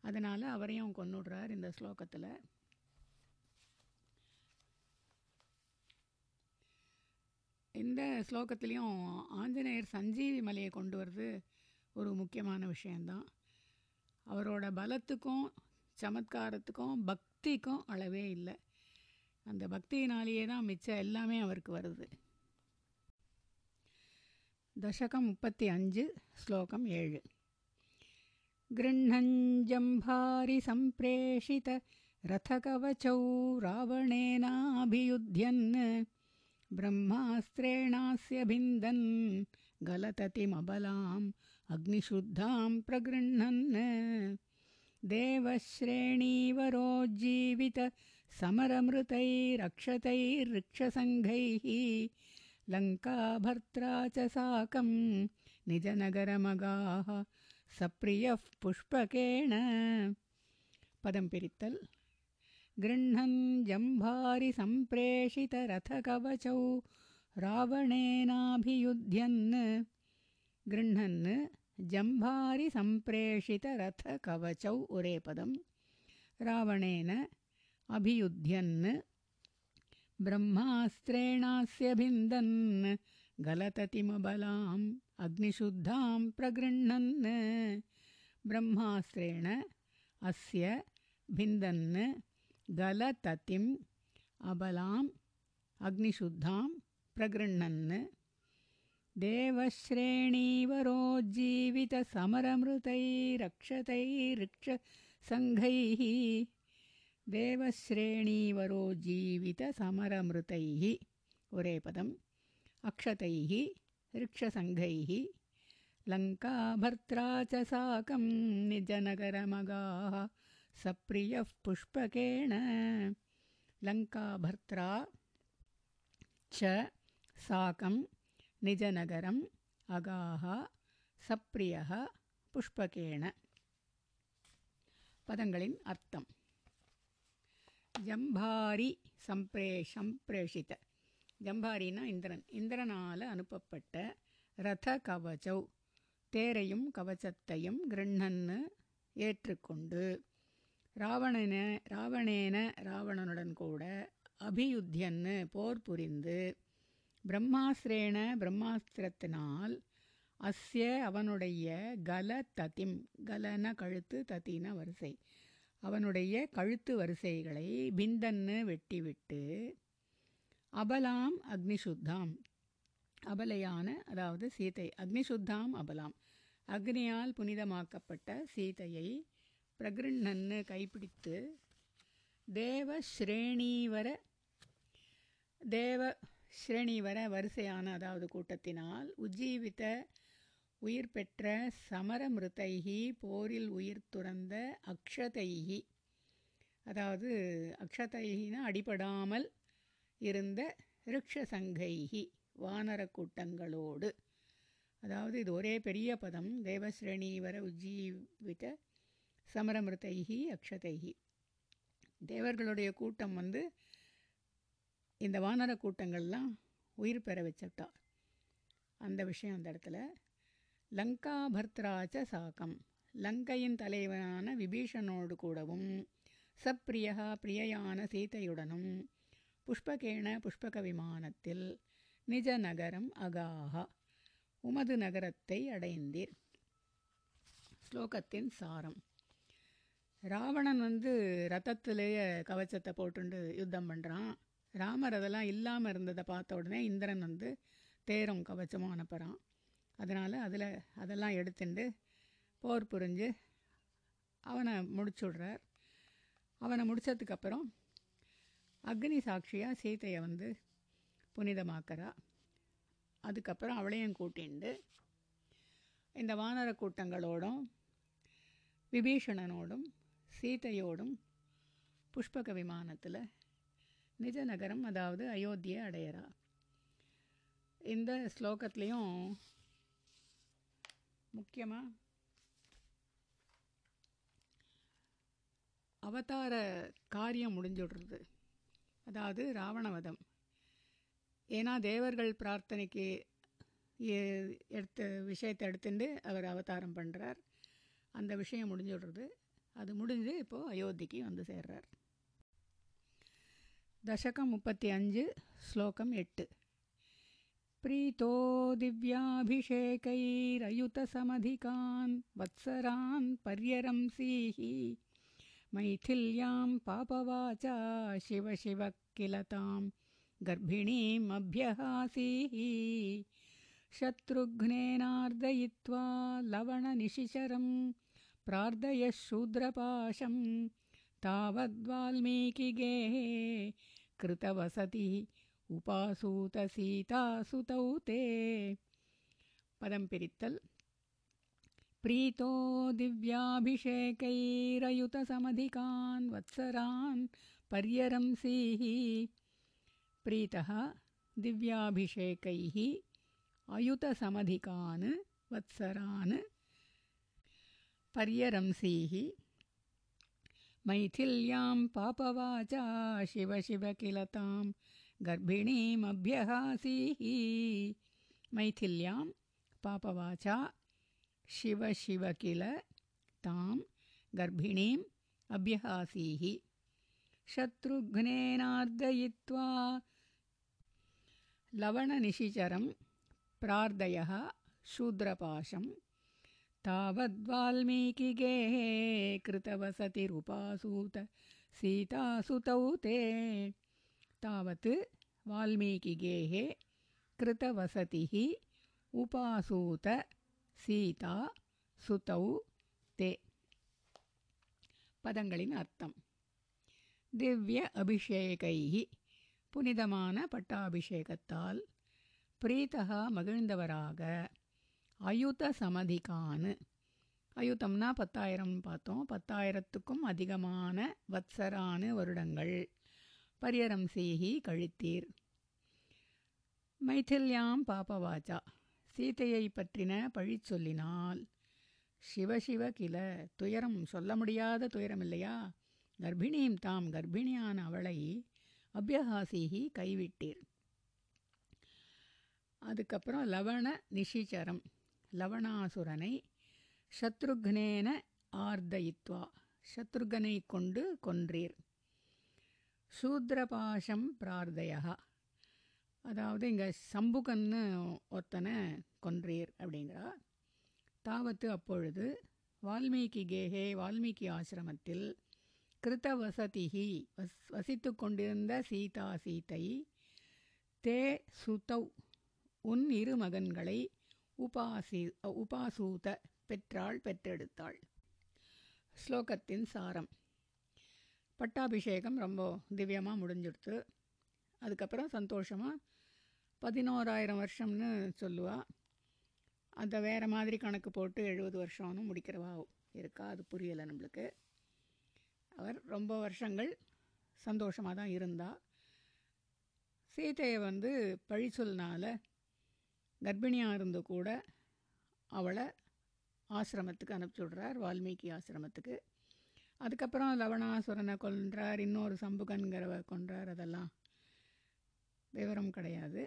அதனால் அவரையும் கொண்டுடுறார் இந்த ஸ்லோகத்தில். இந்த ஸ்லோகத்துலேயும் ஆஞ்சநேயர் சஞ்சீவி மலையை கொண்டு வர்றது ஒரு முக்கியமான விஷயந்தான் அவரோட பலத்துக்கும் சமத்காரத்துக்கும் பக்திக்கும் அளவே இல்லை. அந்த பக்தியினாலேயே தான் மிச்சம் எல்லாமே அவருக்கு வருது. தசகம் முப்பத்தி அஞ்சு ஸ்லோகம் ஏழு. गृह्णञ्जम्भारि सम्प्रेषित रथकवचौ रावणेनाभियुध्यन् ब्रह्मास्त्रेणास्य भिन्दन् गलततिमबलाम् अग्निशुद्धां प्रगृह्णन्। देवश्रेणीवरोज्जीवित समरमृतैरक्षतैर्ऋक्षसङ्घैः लङ्काभर्त्रा च साकं निजनगरमगाः सप्रियः पुष्पकेण पदं पिरित्तल् गृह्णन् जम्भारि सम्प्रेषितरथकवचौ रावणेनाभियुध्यन् गृह्णन् जम्भारि सम्प्रेषितरथकवचौ उरे पदं रावणेन अभियुध्यन् ब्रह्मास्त्रेणास्य भिन्दन् गलततिमबलाम् अग्निशुद्धां प्रगृह्णन्। ब्रह्मास्त्रेण अस्य भिन्दन्। गलततिम् अबलाम् अग्निशुद्धां प्रगृह्णन्। देवश्रेणीवरोज्जीवितसमरमृतै रक्षतैरिक्षसङ्घैः देवश्रेणीवरोज्जीवितसमरमृतैः उरेपदम् अक्षतैः ऋक्षसङ्घैः। लङ्काभर्त्रा च साकं निजनगरमगाः सप्रियः पुष्पकेण। लङ्काभर्त्रा च साकं निजनगरम् अगाः सप्रियः पुष्पकेण। पदङ्गलिन् अर्थं जम्भारिप्रे प्रेषित। ஜம்பாரினா இந்திரன். இந்திரனால் அனுப்பப்பட்ட ரத கவச்சௌ தேரையும் கவச்சத்தையும் கிருண்ணன்னு ஏற்றுக்கொண்டு ராவணன ராவணேன ராவணனுடன் கூட அபியுத்தியன்னு போர் புரிந்து பிரம்மாஸ்திரேன பிரம்மாஸ்திரத்தினால் அஸ்ய அவனுடைய கல ததிம் கலன கழுத்து தத்தின வரிசை. அவனுடைய கழுத்து வரிசைகளை பிந்தன்னு வெட்டிவிட்டு அபலாம் அக்னிசுத்தாம். அபலையான அதாவது சீதை அக்னிசுத்தாம் அபலாம். அக்னியால் புனிதமாக்கப்பட்ட சீதையை பிரகிருண்ணன்னு கைப்பிடித்து தேவ ஸ்ரேணீவர தேவ ஸ்ரேணீவர வரிசையான அதாவது கூட்டத்தினால் உஜ்ஜீவித்த உயிர் பெற்ற சமரமிருத்தைகி போரில் உயிர் துறந்த அக்ஷதைகி அதாவது அக்ஷதைகினா அடிபடாமல் இருந்த ரிக்ஷசங்கைகி வானர கூட்டங்களோடு. அதாவது இது ஒரே பெரிய பதம் தேவஸ்ரேணி வர உஜ்ஜீவித சமரமிருத்தைகி அக்ஷதைகி. தேவர்களுடைய கூட்டம் வந்து இந்த வானர கூட்டங்கள்லாம் உயிர் பெற வச்சுட்டா அந்த விஷயம் அந்த இடத்துல. லங்கா பர்த்ராச்ச சாக்கம் லங்கையின் தலைவனான விபீஷனோடு கூடவும் சப்பிரியா பிரியையான சீதையுடனும் புஷ்பகேண புஷ்பக விமானத்தில் நிஜ நகரம் அகாஹா. உமது நகரத்தை அடைந்தீர். ஸ்லோகத்தின் சாரம். ராவணன் வந்து ரத்தத்திலேயே கவச்சத்தை போட்டுண்டு யுத்தம் பண்ணுறான் ராமர் அதெல்லாம் இல்லாமல் இருந்ததை பார்த்த உடனே இந்திரன் வந்து தேரும் கவச்சமும் அனுப்புகிறான் அதனால் அதில் அதெல்லாம் எடுத்துட்டு போர் புரிஞ்சு அவனை முடிச்சுடுறார். அவனை முடித்ததுக்கப்புறம் அக்னி சாட்சியாக சீதையை வந்து புனிதமாக்கிறா. அதுக்கப்புறம் அவளையும் கூட்டிண்டு இந்த வானர கூட்டங்களோடும் விபீஷணனோடும் சீதையோடும் புஷ்பக விமானத்தில் நிஜ நகரம் அதாவது அயோத்தியை அடையிறா. இந்த ஸ்லோகத்துலேயும் முக்கியமாக அவதார காரியம் முடிஞ்சுடுறது. அதாவது ராவணவதம் ஏன்னா தேவர்கள் பிரார்த்தனைக்கு எ- எடுத்த விஷயத்தை எடுத்துட்டு அவர் அவதாரம் பண்ணுறார் அந்த விஷயம் முடிஞ்சுடுறது அது முடிஞ்சு இப்போது அயோத்திக்கு வந்து சேர்றார் தசகம் முப்பத்தி அஞ்சு ஸ்லோகம் எட்டு प्रीतो दिव्याभिषेकैरयुतसमधिकान् वत्सरान् पर्यरंसीः मैथिल्यां पापवाचा शिव शिव किल तां गर्भिणीम् अभ्यहासीः शत्रुघ्नेनार्दयित्वा लवणनिशिचरं प्रार्थयः शूद्रपाशं तावद्वाल्मीकिगेः कृतवसतिः उपासूतसीतासुतौ ते। पदं पिरित्तल् प्रीतो दिव्याभिषेकैरयुतसमधिकान् वत्सरान् पर्यरंसीः प्रीतः दिव्याभिषेकैः अयुतसमधिकान् वत्सरान् पर्यरंसीः मैथिल्यां पापवाचा शिव शिव किल तां गर्भिणीमभ्यहासीः मैथिल्यां पापवाचा शिव शिव किल तां गर्भिणीम् अभ्यहासीः। शत्रुघ्नेनार्दयित्वा लवणनिशिचरं प्रार्दयः शूद्रपाशं। तावद्वाल्मीकिगेः कृतवसतिरुपासूत सीतासुतौ ते। तावत् वाल्मीकिगेः कृतवसतिः उपासूत சீதா சுதௌ தே பதங்களின் அர்த்தம். திவ்ய அபிஷேகை புனிதமான பட்டாபிஷேகத்தால் பிரீதகா மகிழ்ந்தவராக அயுத சமதிகான். அயுதம்னா பத்தாயிரம் பார்த்தோம். பத்தாயிரத்துக்கும் அதிகமான வத்சரானு வருடங்கள். பரியரம்சீஹி கழித்தீர். மைத்தில்யாம் பாபவாச்சா. சீதையை பற்றின பழி சொல்லினால் சிவசிவ கில துயரம் சொல்ல முடியாத துயரம் இல்லையா கர்ப்பிணியும் தாம் கர்ப்பிணியான அவளை அபியகாசிகி கைவிட்டீர். அதுக்கப்புறம் லவண நிஷிச்சரம் லவணாசுரனை சத்ருக்னேன ஆர்தயித்வா சத்ருகனை கொண்டு கொன்றீர். சூத்ரபாஷம் பிரார்த்தயா அதாவது இங்கே சம்புகன்னு ஒருத்தனை கொன்றீர் அப்படிங்கிறா. தாவத்து அப்பொழுது வால்மீகி கேகே வால்மீகி ஆசிரமத்தில் கிருத வசதிகி வஸ் வசித்து கொண்டிருந்த சீதா சீதை தே சுதௌ உன் இரு மகன்களை உபாசி உபாசூத பெற்றாள் பெற்றெடுத்தாள். ஸ்லோகத்தின் சாரம். பட்டாபிஷேகம் ரொம்ப திவ்யமாக முடிஞ்சுடுத்து. அதுக்கப்புறம் சந்தோஷமாக பதினோராயிரம் வருஷம்னு சொல்லுவாள் அந்த வேறு மாதிரி கணக்கு போட்டு எழுபது வருஷம்னு முடிக்கிறவா இருக்கா? அது புரியலை நம்மளுக்கு. அவர் ரொம்ப வருஷங்கள் சந்தோஷமாக தான் இருந்தா. சீதையை வந்து பழி சொல்னால் கர்ப்பிணியாக இருந்து கூட அவளை ஆசிரமத்துக்கு அனுப்பிச்சி விடுறார் வால்மீகி ஆசிரமத்துக்கு. அதுக்கப்புறம் லவணாசுரனை கொன்றார் இன்னொரு சம்புகன்கிறவ கொன்றார் அதெல்லாம் விவரம் கிடையாது.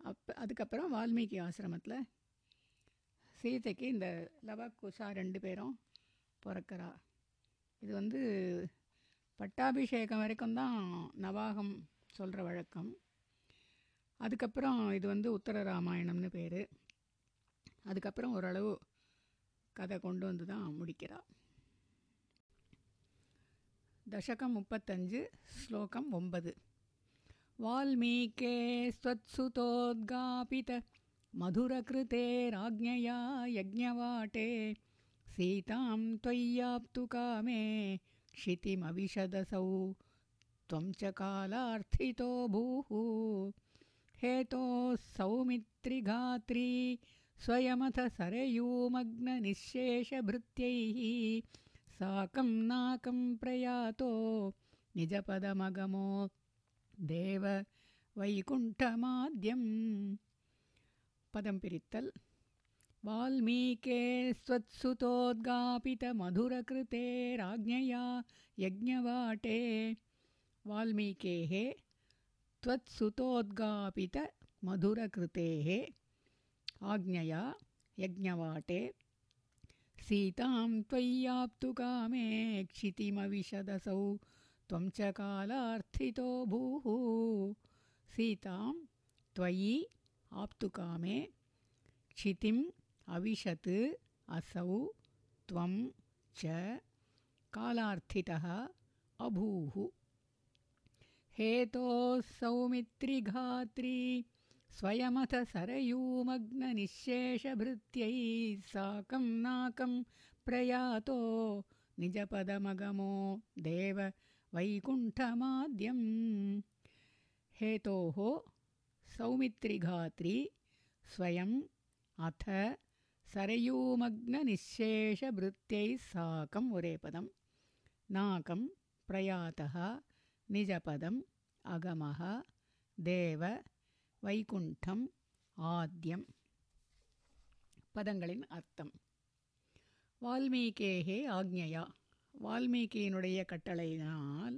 அப்போ அதுக்கப்புறம் வால்மீகி ஆசிரமத்தில் சீதைக்கு இந்த லவ குஷா ரெண்டு பேரும் பிறக்கிறா. இது வந்து பட்டாபிஷேகம் வரைக்கும் தான் நவாகம் சொல்கிற வழக்கம். அதுக்கப்புறம் இது வந்து உத்தர ராமாயணம்னு பேர். அதுக்கப்புறம் ஓரளவு கதை கொண்டு வந்து தான் முடிக்கிறா. தசகம் முப்பத்தஞ்சு ஸ்லோகம் ஒன்பது. வால்மீகே ஸ்வத்சுதோத்காபித मधुरकृते राज्ञया यज्ञवाटे सीतां त्वय्याप्तु कामे क्षितिमविशदसौ त्वं च कालार्थितो भूः। हेतोः सौमित्रिघात्री स्वयमथ सरयूमग्ननिःशेषभृत्यैः साकं नाकं प्रयातो निजपदमगमो देव वैकुण्ठमाद्यम् पदं पिरित्तल्। वाल्मीके स्वत्सुतोद्गापितमधुरकृते राज्ञया यज्ञवाटे। वाल्मीकेः त्वत्सुतोद्गापितमधुरकृतेः। आज्ञया यज्ञवाटे। सीतां त्वय्याप्तु कामे क्षितिमविशदसौ। त्वं च कालार्थितो भूः। सीतां त्वयि आप्तुकामे क्षितिम् अविशत् असौ त्वं च कालार्थितः अभूः। हेतोः सौमित्रिघात्री स्वयमथ सरयूमग्ननिःशेषभृत्यैः साकं नाकं प्रयातो निजपदमगमो देव वैकुण्ठमाद्यम् हेतोः सौमित्रिघात्री स्वयम् अथ सरयूमग्ननिःशेषभृत्यैः साकम् ஒரே பதம் नाकं प्रयातः निजपदम् अगमः देव வைகுண்டம் ஆத்யம் பதங்களின் அர்த்தம் வால்மீகேகே ஆக்ஞையா வால்மீகியினுடைய கட்டளையினால்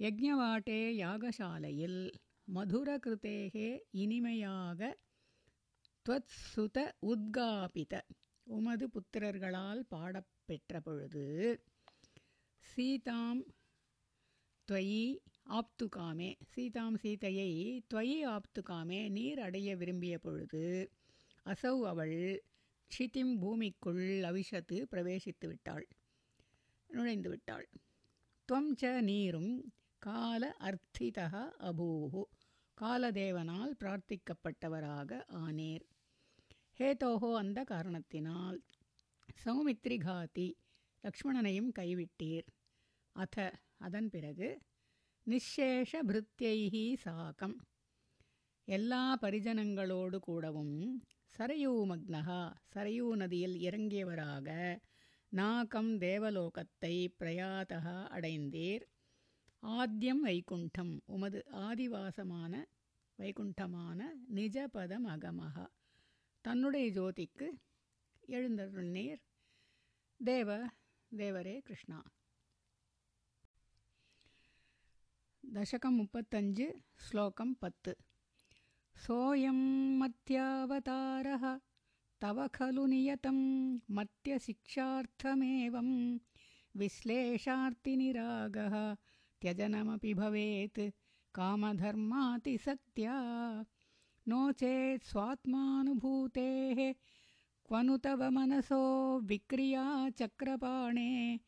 யஜ்ஞவாட்டே யாகசாலையில் மதுரகிருத்தேகே இனிமையாக துவத்சுத உத்காபித. உமது புத்திரர்களால் பாடப்பெற்ற பொழுது சீதாம் துவயி ஆப்துகாமே சீதாம் சீதையை துவயி ஆப்துகாமே நீர் அடைய விரும்பிய பொழுது அசௌ அவள் ஷிதிம் பூமிக்குள் அவிஷத்து பிரவேசித்து விட்டாள். நுழைந்து விட்டாள். துவம் ச நீரும் கால அர்த்திதா அபூஹு. காலதேவனால் பிரார்த்திக்கப்பட்டவராக ஆனேர். ஹேதோஹோ அந்த காரணத்தினால் சௌமித்ரிகாதி லக்ஷ்மணனையும் கைவிட்டீர். அத அதன் பிறகு நிஷேஷ பிருத்தியைகி சாக்கம் எல்லா பரிஜனங்களோடு கூடவும் சரையூமக்னகா சரையூ நதியில் இறங்கியவராக நாகம் தேவலோகத்தை பிரயாதகா அடைந்தீர். ஆத்யம் வைகுண்டம் உமது ஆதிவாசமான வைகுண்டமான நிஜபதம் அகமகா தன்னுடைய ஜோதிக்கு எழுந்தருள்நீர் தேவ தேவரே கிருஷ்ணா தசகம் முப்பத்தஞ்சு ஸ்லோகம் பத்து सोऽयं मत्यावतारः तव खलु नियतं मत्यशिक्षार्थमेवं विश्लेषार्तिनिरागः त्यजनमपि भवेत्। कामधर्मातिसक्त्या नो चेत् स्वात्मानुभूतेः क्वनु तव मनसो विक्रिया चक्रपाणे।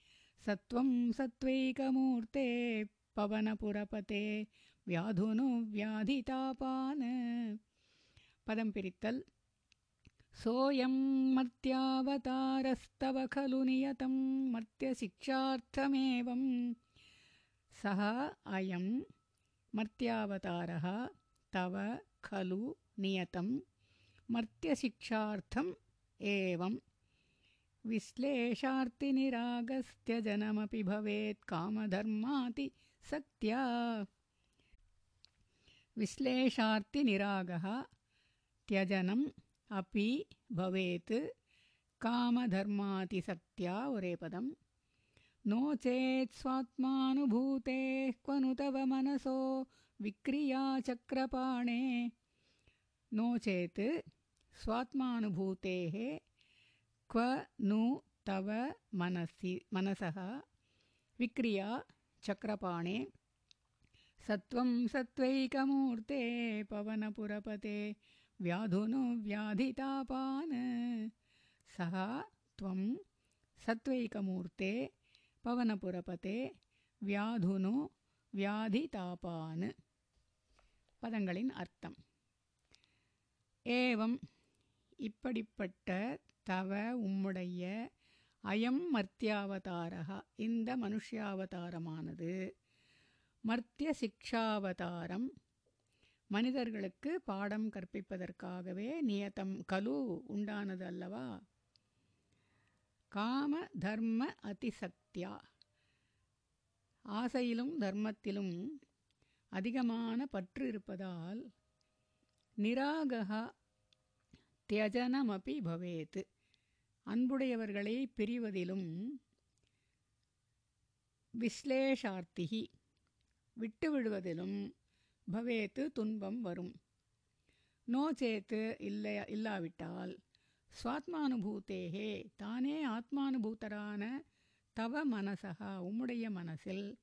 सत्त्वं सत्त्वैकमूर्ते पवनपुरपते व्याधुनु व्याधितापान्। पदं पिरित्तल्। सोऽयं मर्त्यावतारस्तव खलु नियतं मर्त्यशिक्षार्थमेवम्। सः अयं मर्त्यावतारः तव खलु नियतं मर्त्यशिक्षार्थम् एवं विश्लेषार्तिनिरागस्त्यजनमपि भवेत् कामधर्मातिसत्या विश्लेषार्तिनिरागः त्यजनम् अपि भवेत् कामधर्मातिसक्त्या उरेपदम् नो चेत् स्वात्मानुभूतेः क्व नु तव मनसो विक्रियाचक्रपाणे नो चेत् स्वात्मानुभूतेः क्व नु तव मनसि मनसः विक्रिया चक्रपाणे। सत्त्वं सत्त्वैकमूर्ते पवनपुरपते व्याधुनो व्याधितापान्। सः त्वं सत्त्वैकमूर्ते பவனபுரபதே வியாதுனு வியாதிதாபான் பதங்களின் அர்த்தம் ஏவம் இப்படிப்பட்ட தவ உம்முடைய அயம் மர்த்தியாவதாரா இந்த மனுஷ்யாவதாரமானது மர்த்திய சிக்ஷாவதாரம் மனிதர்களுக்கு பாடம் கற்பிப்பதற்காகவே நியதம் கலு உண்டானது அல்லவா காம தர்ம அதிசக்தியா? ஆசையிலும் தர்மத்திலும் அதிகமான பற்று இருப்பதால் நிராகா தியஜனமபி பவேத். அன்புடையவர்களை பிரிவதிலும் விஸ்லேஷார்த்திகி விட்டுவிடுவதிலும் பவேத்து துன்பம் வரும். நோ சேத்து இல்லை இல்லாவிட்டால் சுவாத்மானுபூத்தேகே. தானே ஆத்மானுபூத்தரான தவ மனசகா உம்முடைய மனசில்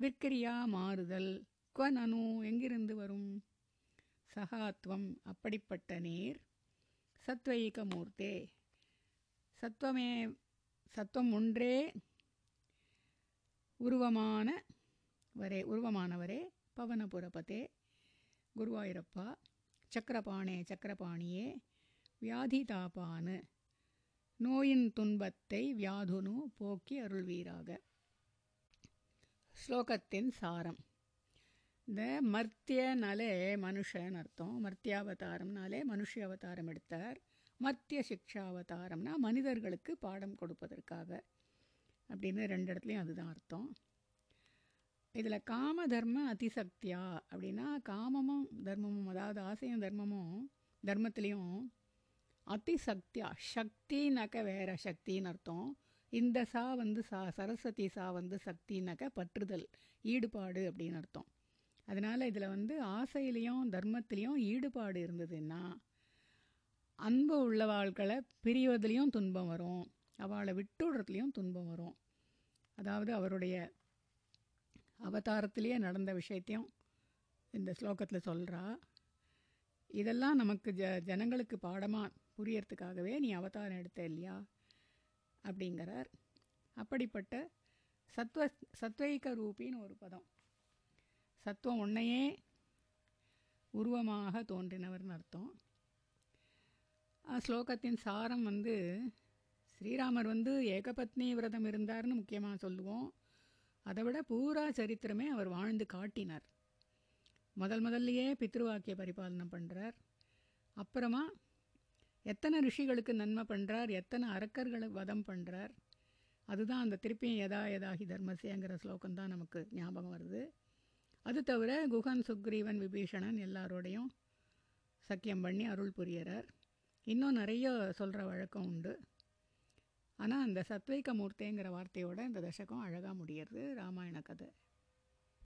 விற்கிரியா மாறுதல். குவ நனு எங்கிருந்து வரும்? சகாத்வம் அப்படிப்பட்ட நீர். சத்வைகமூர்த்தே. சத்வமே சத்வம் ஒன்றே உருவமான வரே உருவமானவரே பவனபுரபதே. குருவாயூரப்பா சக்கரபாணே சக்கரபாணியே. வியாதிதாபானு. நோயின் துன்பத்தை வியாதுனு போக்கி அருள்வீராக. ஸ்லோகத்தின் சாரம். இந்த மர்த்தியனாலே மனுஷன் அர்த்தம். மர்த்தியாவதாரம்னாலே மனுஷ அவதாரம் எடுத்தார். மர்த்திய சிக்ஷாவதாரம்னா மனிதர்களுக்கு பாடம் கொடுப்பதற்காக. அப்படின்னு ரெண்டு இடத்துலையும் அதுதான் அர்த்தம். இதில் காம தர்ம அதிசக்தியா அப்படின்னா காமமும் தர்மமும் அதாவது ஆசையும் தர்மமும் தர்மத்துலேயும் அதிசக்தியா சக்தினாக்க வேற சக்தின்னு அர்த்தம். இந்த சா வந்து சா சரஸ்வதி சா வந்து சக்தினாக்க பற்றுதல் ஈடுபாடு அப்படின்னு அர்த்தம். அதனால் இதில் வந்து ஆசையிலையும் தர்மத்திலையும் ஈடுபாடு இருந்ததுன்னா அன்பு உள்ள வாழ்களை பிரிவதுலேயும் துன்பம் வரும். அவளை விட்டுடுறதுலேயும் துன்பம் வரும். அதாவது அவருடைய அவதாரத்திலேயே நடந்த விஷயத்தையும் இந்த ஸ்லோகத்தில் சொல்கிறா இதெல்லாம் நமக்கு ஜ ஜனங்களுக்கு பாடமாக புரியறதுக்காகவே நீ அவதாரம் எடுத்த இல்லையா? அப்படிங்கிறார். அப்படிப்பட்ட சத்வ சத்வைக ரூபின்னு ஒரு பதம். சத்துவம் உன்னையே உருவமாக தோன்றினவர்னு அர்த்தம். ஸ்லோகத்தின் சாரம் வந்து ஸ்ரீராமர் வந்து ஏகபத்னி விரதம் இருந்தார்னு முக்கியமாக சொல்லுவோம். அதை விட பூரா சரித்திரமே அவர் வாழ்ந்து காட்டினார். முதல் முதல்லையே பித்ருவாக்கிய பரிபாலனை பண்ணுறார் அப்புறமா எத்தனை ரிஷிகளுக்கு நன்மை பண்ணுறார் எத்தனை அரக்கர்களை வதம் பண்ணுறார் அதுதான் அந்த திருப்பியும் எதா எதாகி தர்மசேங்கிற ஸ்லோகம் தான் நமக்கு ஞாபகம் வருது. அது தவிர குகன் சுக்ரீவன் விபீஷணன் எல்லாரோடையும் சக்கியம் பண்ணி அருள் புரியறார். இன்னும் நிறைய சொல்கிற வழக்கம் உண்டு. ஆனால் அந்த சத்வைக்க மூர்த்திங்கிற வார்த்தையோட இந்த தசகம் அழகாக முடியறது ராமாயண கதை.